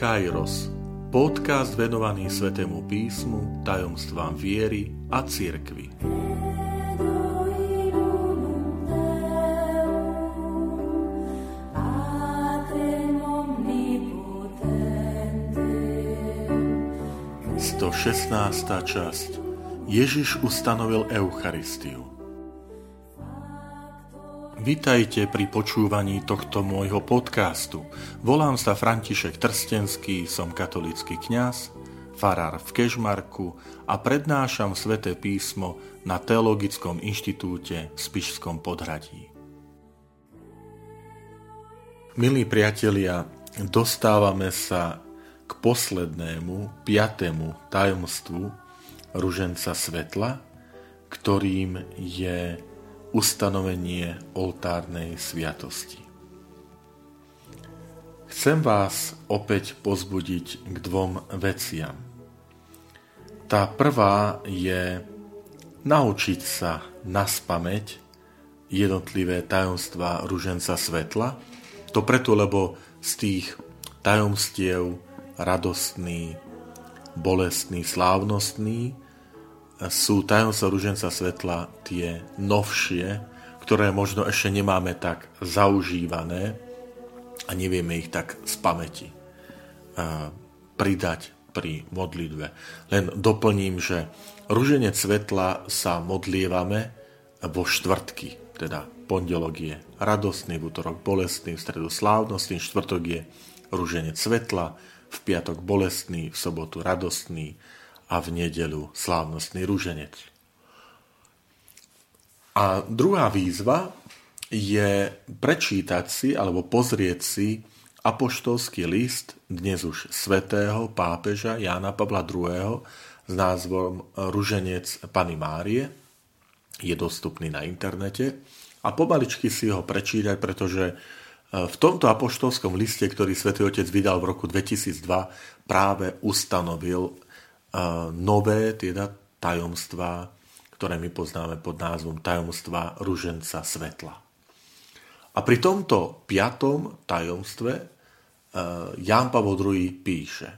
Kairos, podcast venovaný Svetému písmu, tajomstvám viery a cirkvi. Sto šestnásta časť Ježiš ustanovil Eucharistiu. Vitajte pri počúvaní tohto môjho podcastu. Volám sa František Trstenský, som katolický kňaz, farár v Kežmarku a prednášam sväté písmo na Teologickom inštitúte v Spišskom podhradí. Milí priatelia, dostávame sa k poslednému, piatému tajomstvu ruženca svetla, ktorým je ustanovenie oltárnej sviatosti. Chcem vás opäť pozbudiť k dvom veciam. Tá prvá je naučiť sa na spameť jednotlivé tajomstvá ruženca svetla. To preto, lebo z tých tajomstiev radostný, bolestný, slávnostný sú tajomstva ruženca svetla tie novšie, ktoré možno ešte nemáme tak zaužívané a nevieme ich tak z pamäti pridať pri modlitbe. Len doplním, že ruženec svetla sa modlievame vo štvrtky, teda pondelok je radostný, v útorok bolestný, v stredu slávnostný, štvrtok je ruženec svetla, v piatok bolestný, v sobotu radostný, a v nedelu slávnostný rúženec. A druhá výzva je prečítať si alebo pozrieť si apoštolský list dnes už svätého pápeža Jána Pavla II. s názvom Ruženec Pany Márie. Je dostupný na internete a pomaličky si ho prečítať, pretože e, v tomto apoštolskom liste, ktorý svätý Otec vydal v roku 2002, práve ustanovil nové teda tajomstvá, ktoré my poznáme pod názvom tajomstva ruženca svetla. A pri tomto piatom tajomstve Ján Pavol II píše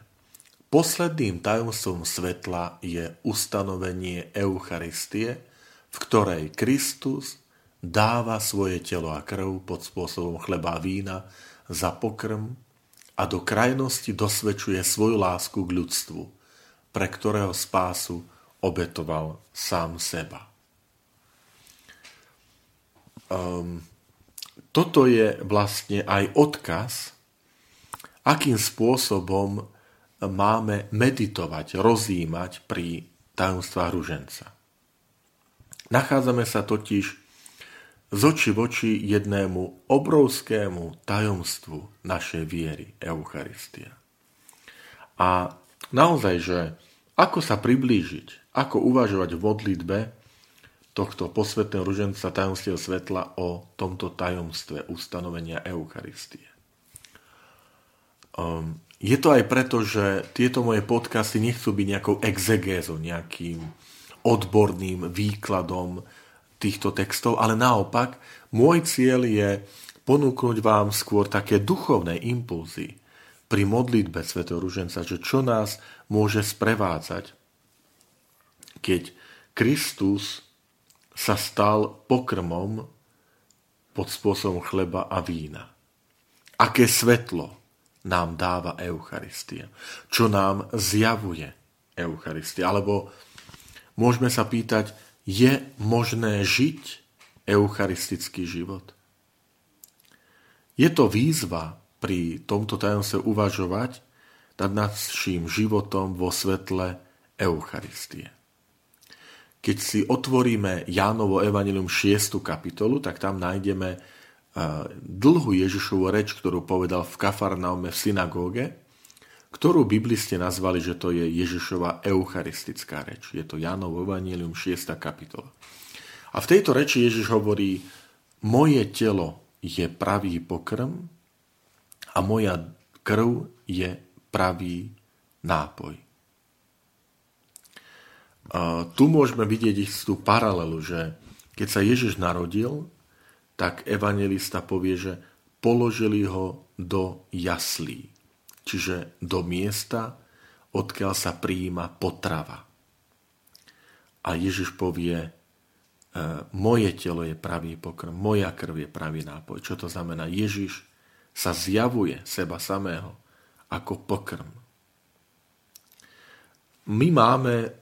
Posledným tajomstvom svetla je ustanovenie Eucharistie, v ktorej Kristus dáva svoje telo a krv pod spôsobom chleba a vína za pokrm a do krajnosti dosvedčuje svoju lásku k ľudstvu – pre ktorého spásu obetoval sám seba. Um, toto je vlastne aj odkaz, akým spôsobom máme meditovať, rozímať pri tajomstvách ruženca. Nachádzame sa totiž z oči voči jednému obrovskému tajomstvu našej viery, Eucharistia. A naozaj, že ako sa priblížiť, ako uvažovať v modlitbe tohto posvetného ruženca tajomstiev svetla o tomto tajomstve ustanovenia Eucharistie. Um, je to aj preto, že tieto moje podcasty nechcú byť nejakou exegézou, nejakým odborným výkladom týchto textov, ale naopak, môj cieľ je ponúknuť vám skôr také duchovné impulzy, pri modlitbe Sv. Ruženca, že čo nás môže sprevádzať, keď Kristus sa stal pokrmom pod spôsobom chleba a vína. Aké svetlo nám dáva Eucharistia? Čo nám zjavuje Eucharistia? Alebo môžeme sa pýtať, je možné žiť eucharistický život? Je to výzva pri tomto tajomstve uvažovať nad naším životom vo svetle Eucharistie. Keď si otvoríme Jánovo Evangelium 6. kapitolu, tak tam nájdeme dlhú Ježišovu reč, ktorú povedal v Kafarnaume v synagóge, ktorú bibliste nazvali, že to je Ježišova eucharistická reč. Je to Jánovo Evangelium 6. kapitola. A v tejto reči Ježiš hovorí, moje telo je pravý pokrm, a moja krv je pravý nápoj. A tu môžeme vidieť istú paralelu, že keď sa Ježiš narodil, tak evangelista povie, že položili ho do jaslí. čiže do miesta, odkiaľ sa prijíma potrava. A Ježiš povie, e, moje telo je pravý pokrm, moja krv je pravý nápoj. Čo to znamená? Ježiš sa zjavuje seba samého ako pokrm. My máme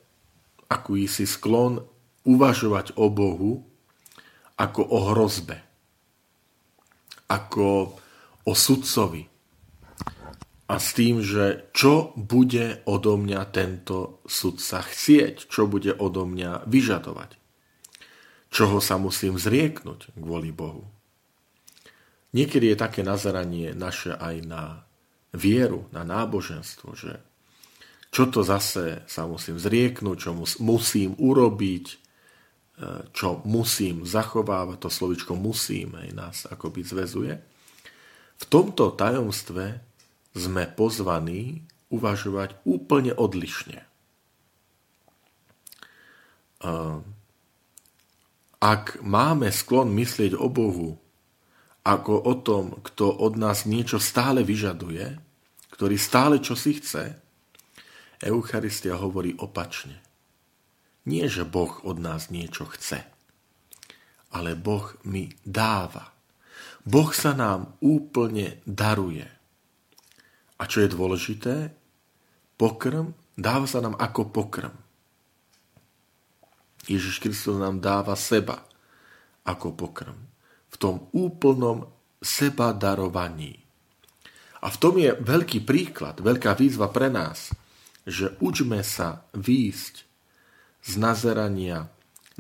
akýsi sklon uvažovať o Bohu ako o hrozbe, ako o sudcovi, a s tým, že čo bude odo mňa tento sudca chcieť, čo bude odo mňa vyžadovať, čoho sa musím zrieknúť kvôli Bohu. Niekedy je také nazeranie naše aj na vieru, na náboženstvo, že čo to zase sa musím zrieknúť, čo musím urobiť, e, čo musím zachovávať, to slovičko musím aj nás akoby zväzuje. V tomto tajomstve sme pozvaní uvažovať úplne odlišne. Ak máme sklon myslieť o Bohu ako o tom, kto od nás niečo stále vyžaduje, ktorý stále čo si chce, Eucharistia hovorí opačne. Nie, že Boh od nás niečo chce, ale Boh mi dáva. Boh sa nám úplne daruje. A čo je dôležité? Pokrm dáva sa nám ako pokrm. Ježiš Kristus nám dáva seba ako pokrm. Tom úplnom seba darovaní. A v tom je veľký príklad, veľká výzva pre nás, že učme sa výjsť z nazerania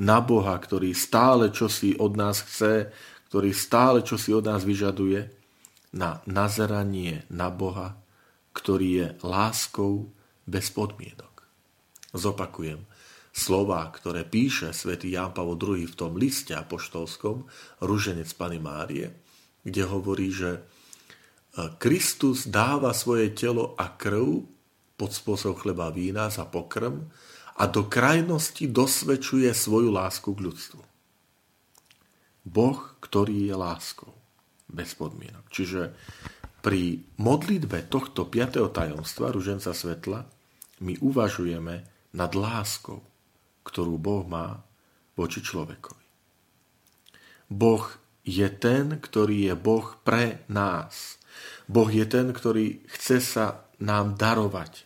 na Boha, ktorý stále čosi od nás chce, ktorý stále čosi od nás vyžaduje, na nazeranie na Boha, ktorý je láskou bez podmienok. Zopakujem, slova, ktoré píše svätý Ján Pavol II v tom liste apoštolskom Ruženec Pany Márie, kde hovorí, že e, Kristus dáva svoje telo a krv pod spôsob chleba vína za pokrm a do krajnosti dosvedčuje svoju lásku k ľudstvu. Boh, ktorý je láskou, bez podmienok. Čiže pri modlitbe tohto piatého tajomstva, ruženca svetla, my uvažujeme nad láskou, ktorú Boh má voči človekovi. Boh je ten, ktorý je Boh pre nás. Boh je ten, ktorý chce sa nám darovať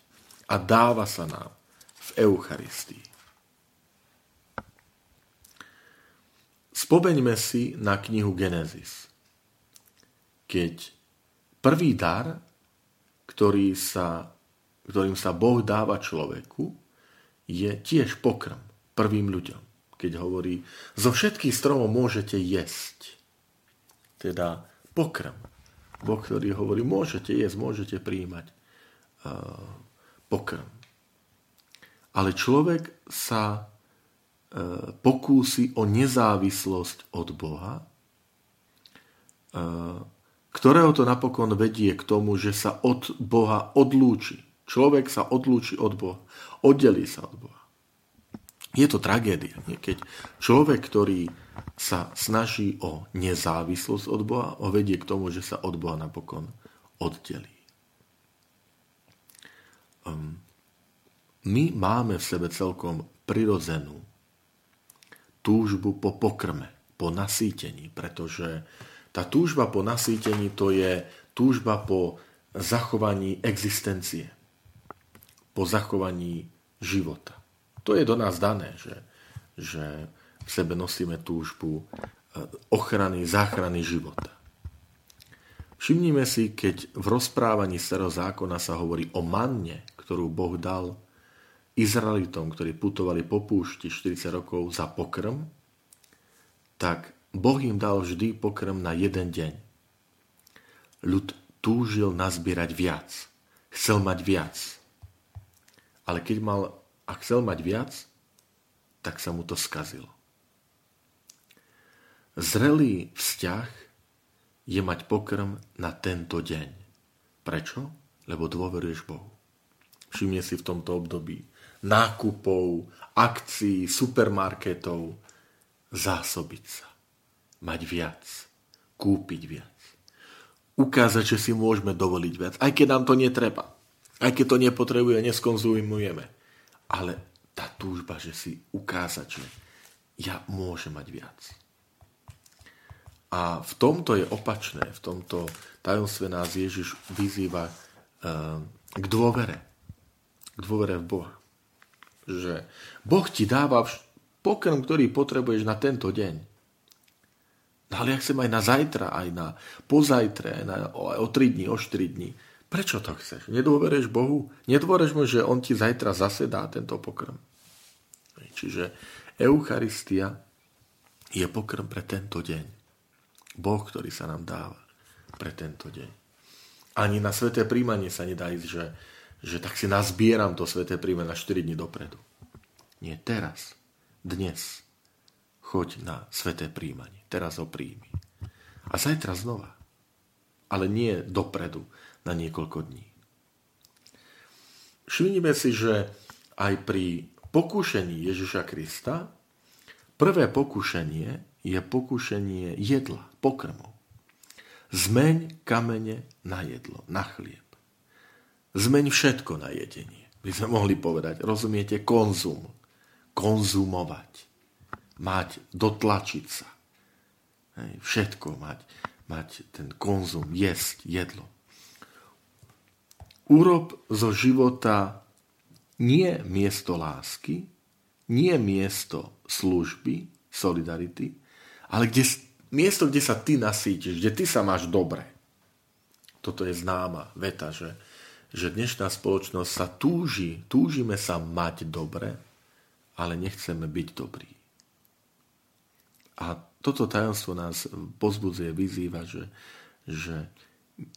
a dáva sa nám v Eucharistii. Spomeňme si na knihu Genesis. Keď Prvý dar, ktorý sa, ktorým sa Boh dáva človeku, je tiež pokrm prvým ľuďom. Keď hovorí, zo všetkých stromov môžete jesť. Teda pokrm. Boh, ktorý hovorí, môžete jesť, môžete príjmať pokrm. Ale človek sa uh, pokúsi o nezávislosť od Boha, uh, ktorého to napokon vedie k tomu, že sa od Boha odlúči. Človek sa odlúči od Boha, oddelí sa od Boha. Je to tragédia, nie? keď človek, ktorý sa snaží o nezávislosť od Boha, ho vedie k tomu, že sa od Boha napokon oddelí. Um, my máme v sebe celkom prirodzenú túžbu po pokrme, po nasýtení, pretože tá túžba po nasýtení to je túžba po zachovaní existencie, po zachovaní života. To je do nás dané, že, že v sebe nosíme túžbu e, ochrany, záchrany života. Všimnime si, keď v rozprávaní starého zákona sa hovorí o manne, ktorú Boh dal Izraelitom, ktorí putovali po púšti 40 rokov za pokrm, tak Boh im dal vždy pokrm na jeden deň. Ľud túžil nazbierať viac. Chcel mať viac. Ale keď mal a chcel mať viac, tak sa mu to skazilo. Zrelý vzťah je mať pokrm na tento deň. Prečo? Lebo dôveruješ Bohu. Všimne si v tomto období nákupov, akcií, supermarketov, zásobiť sa mať viac, kúpiť viac. ukázať, že si môžeme dovoliť viac, aj keď nám to netreba, aj keď to nepotrebuje, neskonzumujeme. Ale tá túžba, že si ukázať, že ja môžem mať viac. A v tomto je opačné, v tomto tajomstve nás Ježiš vyzýva eh, k dôvere. K dôvere v Boha. Že Boh ti dáva pokrm, ktorý potrebuješ na tento deň. No ale ja chcem aj na zajtra, aj na pozajtre, aj, na, aj o 3 dní, o 4 dní. Prečo to chceš? Nedôvereš Bohu? Nedôvereš mu, že on ti zajtra zase dá tento pokrm? Čiže Eucharistia je pokrm pre tento deň. Boh, ktorý sa nám dáva pre tento deň. Ani na sveté príjmanie sa nedá ísť, že, že tak si nazbieram to sveté príjmanie na 4 dní dopredu. Nie teraz, dnes. Choď na sveté príjmanie. Teraz ho príjmi. A zajtra znova. Ale nie dopredu na niekoľko dní. Všimnime si, že aj pri pokúšení Ježiša Krista prvé pokušenie je pokušenie jedla, pokrmov. Zmeň kamene na jedlo, na chlieb. Zmeň všetko na jedenie. By sme mohli povedať, rozumiete, konzum. Konzumovať. Mať, dotlačiť sa. Hej, všetko mať, mať ten konzum, jesť, jedlo. Urob zo života nie miesto lásky, nie miesto služby, solidarity, ale kde, miesto, kde sa ty nasítiš, kde ty sa máš dobre. Toto je známa veta, že, že dnešná spoločnosť sa túži, túžime sa mať dobre, ale nechceme byť dobrí. A toto tajomstvo nás pozbudzuje, vyzýva, že, že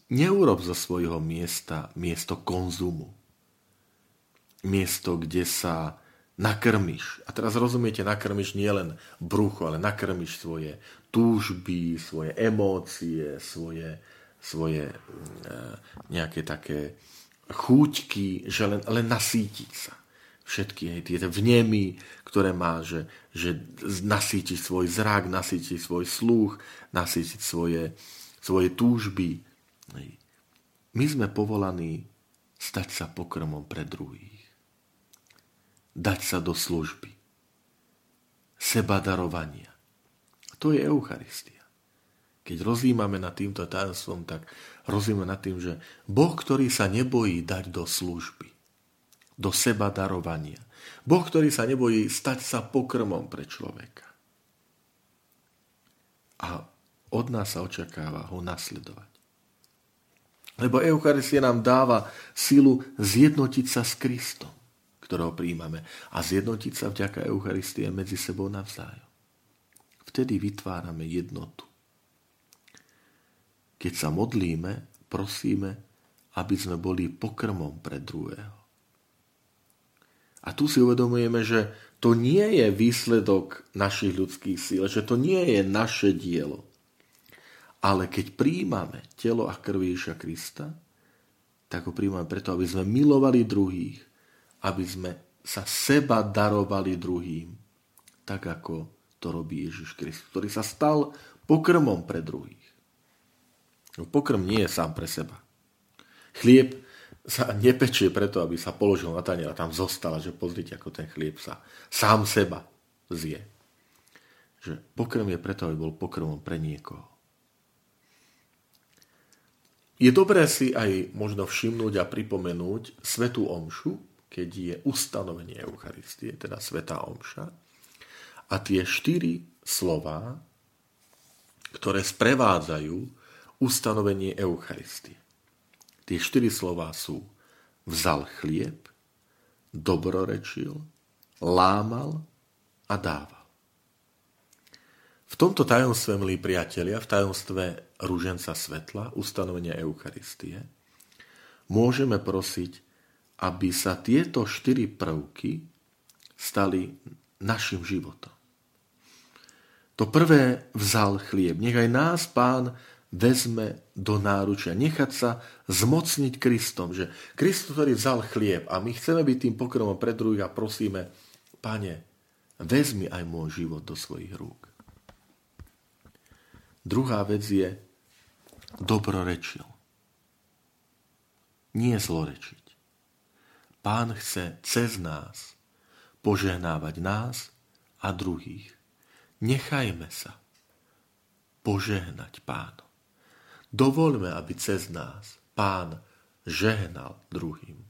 neurob zo svojho miesta miesto konzumu. Miesto, kde sa nakrmiš. A teraz rozumiete, nakrmiš nielen brucho, ale nakrmiš svoje túžby, svoje emócie, svoje, svoje e, nejaké také chúťky, že len, len nasítiť sa. Všetky tie vnemy, ktoré má, že, že nasítiť svoj zrak, nasítiť svoj sluch, nasítiť svoje, svoje túžby. My sme povolaní stať sa pokrmom pre druhých dať sa do služby. Seba darovania. To je Eucharistia. Keď rozímame nad týmto tajomstvom, tak rozímame nad tým, že Boh, ktorý sa nebojí dať do služby, do seba darovania. Boh, ktorý sa nebojí stať sa pokrmom pre človeka. A od nás sa očakáva ho nasledovať. Lebo Eucharistia nám dáva silu zjednotiť sa s Kristom ktorého príjmame a zjednotiť sa vďaka Eucharistie medzi sebou navzájom. Vtedy vytvárame jednotu. Keď sa modlíme, prosíme, aby sme boli pokrmom pre druhého. A tu si uvedomujeme, že to nie je výsledok našich ľudských síl, že to nie je naše dielo. Ale keď príjmame telo a krv Ježiša Krista, tak ho príjmame preto, aby sme milovali druhých aby sme sa seba darovali druhým, tak ako to robí Ježiš Kristus, ktorý sa stal pokrmom pre druhých. No, pokrm nie je sám pre seba. Chlieb sa nepečie preto, aby sa položil na tanier a tam zostal, že pozrite, ako ten chlieb sa sám seba zje. Že pokrm je preto, aby bol pokrmom pre niekoho. Je dobré si aj možno všimnúť a pripomenúť svetú omšu, keď je ustanovenie Eucharistie, teda Svetá Omša, a tie štyri slova, ktoré sprevádzajú ustanovenie Eucharistie. Tie štyri slova sú vzal chlieb, dobrorečil, lámal a dával. V tomto tajomstve, milí priatelia, v tajomstve rúženca svetla, ustanovenia Eucharistie, môžeme prosiť aby sa tieto štyri prvky stali našim životom. To prvé vzal chlieb. Nech aj nás pán vezme do náručia. Nechať sa zmocniť Kristom. Že Kristus, ktorý vzal chlieb a my chceme byť tým pokromom pre druhých a prosíme, pane, vezmi aj môj život do svojich rúk. Druhá vec je dobrorečil. Nie zlorečiť. Pán chce cez nás požehnávať nás a druhých. Nechajme sa požehnať pánu. Dovoľme, aby cez nás pán žehnal druhým.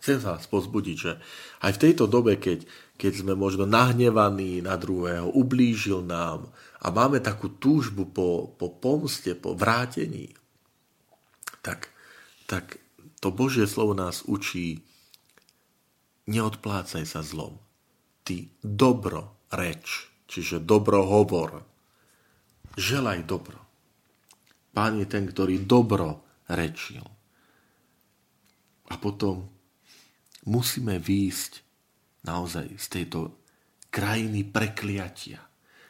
Chcem vás pozbudiť, že aj v tejto dobe, keď, keď sme možno nahnevaní na druhého, ublížil nám a máme takú túžbu po, po pomste, po vrátení, tak, tak to Božie slovo nás učí neodplácaj sa zlom. Ty dobro reč, čiže dobro hovor. Želaj dobro. Pán je ten, ktorý dobro rečil. A potom musíme výjsť naozaj z tejto krajiny prekliatia,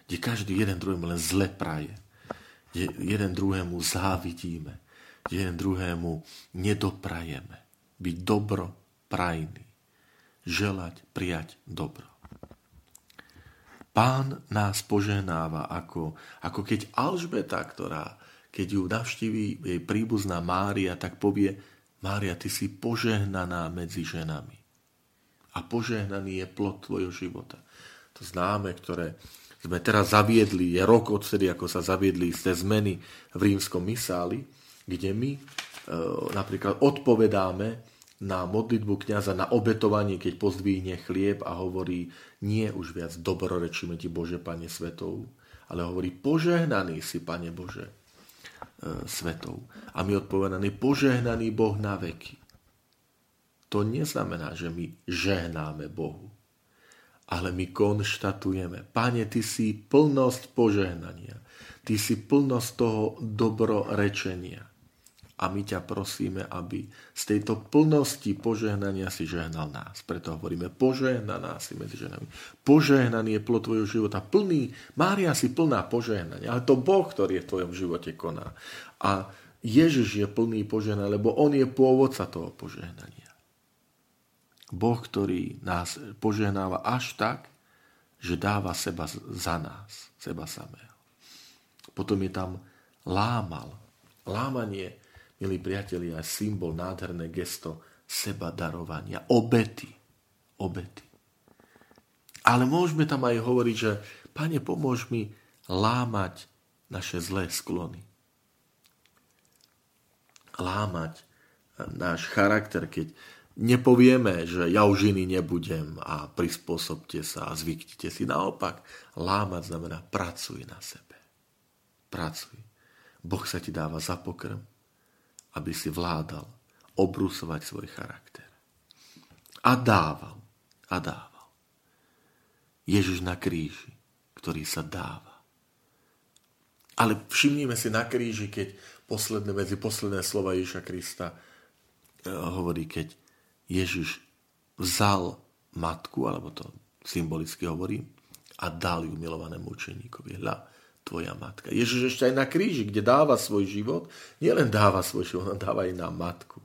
kde každý jeden druhému len zle praje, kde jeden druhému závidíme, kde jeden druhému nedoprajeme. Byť dobro prajný, želať, prijať dobro. Pán nás poženáva ako, ako keď Alžbeta, ktorá, keď ju navštíví jej príbuzná Mária, tak povie, Mária, ty si požehnaná medzi ženami. A požehnaný je plod tvojho života. To známe, ktoré sme teraz zaviedli, je rok odtedy, ako sa zaviedli isté zmeny v rímskom misáli, kde my e, napríklad odpovedáme na modlitbu kniaza, na obetovanie, keď pozdvihne chlieb a hovorí, nie už viac dobrorečíme ti Bože, Pane Svetov, ale hovorí, požehnaný si, Pane Bože, E, svetov. A my odpovedaný, požehnaný Boh na veky. To neznamená, že my žehnáme Bohu, ale my konštatujeme, Pane, Ty si plnosť požehnania, Ty si plnosť toho dobrorečenia. A my ťa prosíme, aby z tejto plnosti požehnania si žehnal nás. Preto hovoríme, požehnaná si medzi ženami. Požehnaný je plod tvojho života. Plný, Mária si plná požehnania. Ale to Boh, ktorý je v tvojom živote koná. A Ježiš je plný požehnania, lebo On je pôvodca toho požehnania. Boh, ktorý nás požehnáva až tak, že dáva seba za nás, seba samého. Potom je tam lámal. Lámanie milí priatelia, symbol, nádherné gesto seba darovania, obety. Obety. Ale môžeme tam aj hovoriť, že Pane, pomôž mi lámať naše zlé sklony. Lámať náš charakter, keď nepovieme, že ja už iný nebudem a prispôsobte sa a zvyknite si. Naopak, lámať znamená pracuj na sebe. Pracuj. Boh sa ti dáva za pokrm, aby si vládal obrusovať svoj charakter. A dával, a dával. Ježiš na kríži, ktorý sa dáva. Ale všimnime si na kríži, keď posledné, medzi posledné slova Ježiša Krista eh, hovorí, keď Ježiš vzal matku, alebo to symbolicky hovorí, a dal ju milovanému učeníkovi. Hľa, tvoja matka. Ježiš ešte aj na kríži, kde dáva svoj život, nielen dáva svoj život, on dáva aj na matku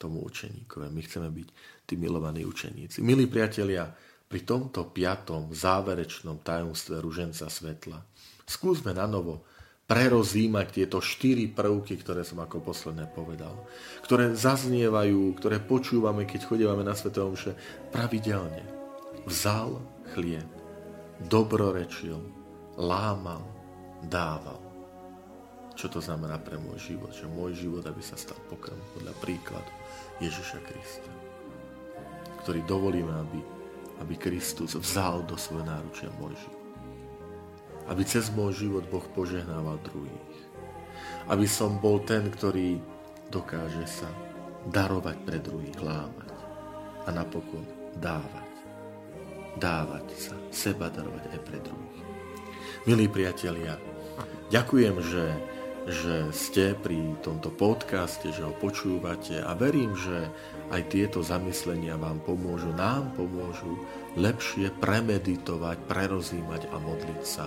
tomu učeníkovi. My chceme byť tí milovaní učeníci. Milí priatelia, pri tomto piatom záverečnom tajomstve ruženca svetla skúsme na novo prerozímať tieto štyri prvky, ktoré som ako posledné povedal, ktoré zaznievajú, ktoré počúvame, keď chodívame na Svetom Omše pravidelne. Vzal chlieb, dobrorečil, lámal, dával. Čo to znamená pre môj život? Že môj život, aby sa stal pokrm podľa príkladu Ježiša Krista, ktorý dovolíme, aby, aby Kristus vzal do svojho náručia môj život. Aby cez môj život Boh požehnával druhých. Aby som bol ten, ktorý dokáže sa darovať pre druhých, lámať a napokon dávať. Dávať sa, seba darovať aj pre druhých. Milí priatelia, Ďakujem, že, že ste pri tomto podcaste, že ho počúvate a verím, že aj tieto zamyslenia vám pomôžu, nám pomôžu lepšie premeditovať, prerozímať a modliť sa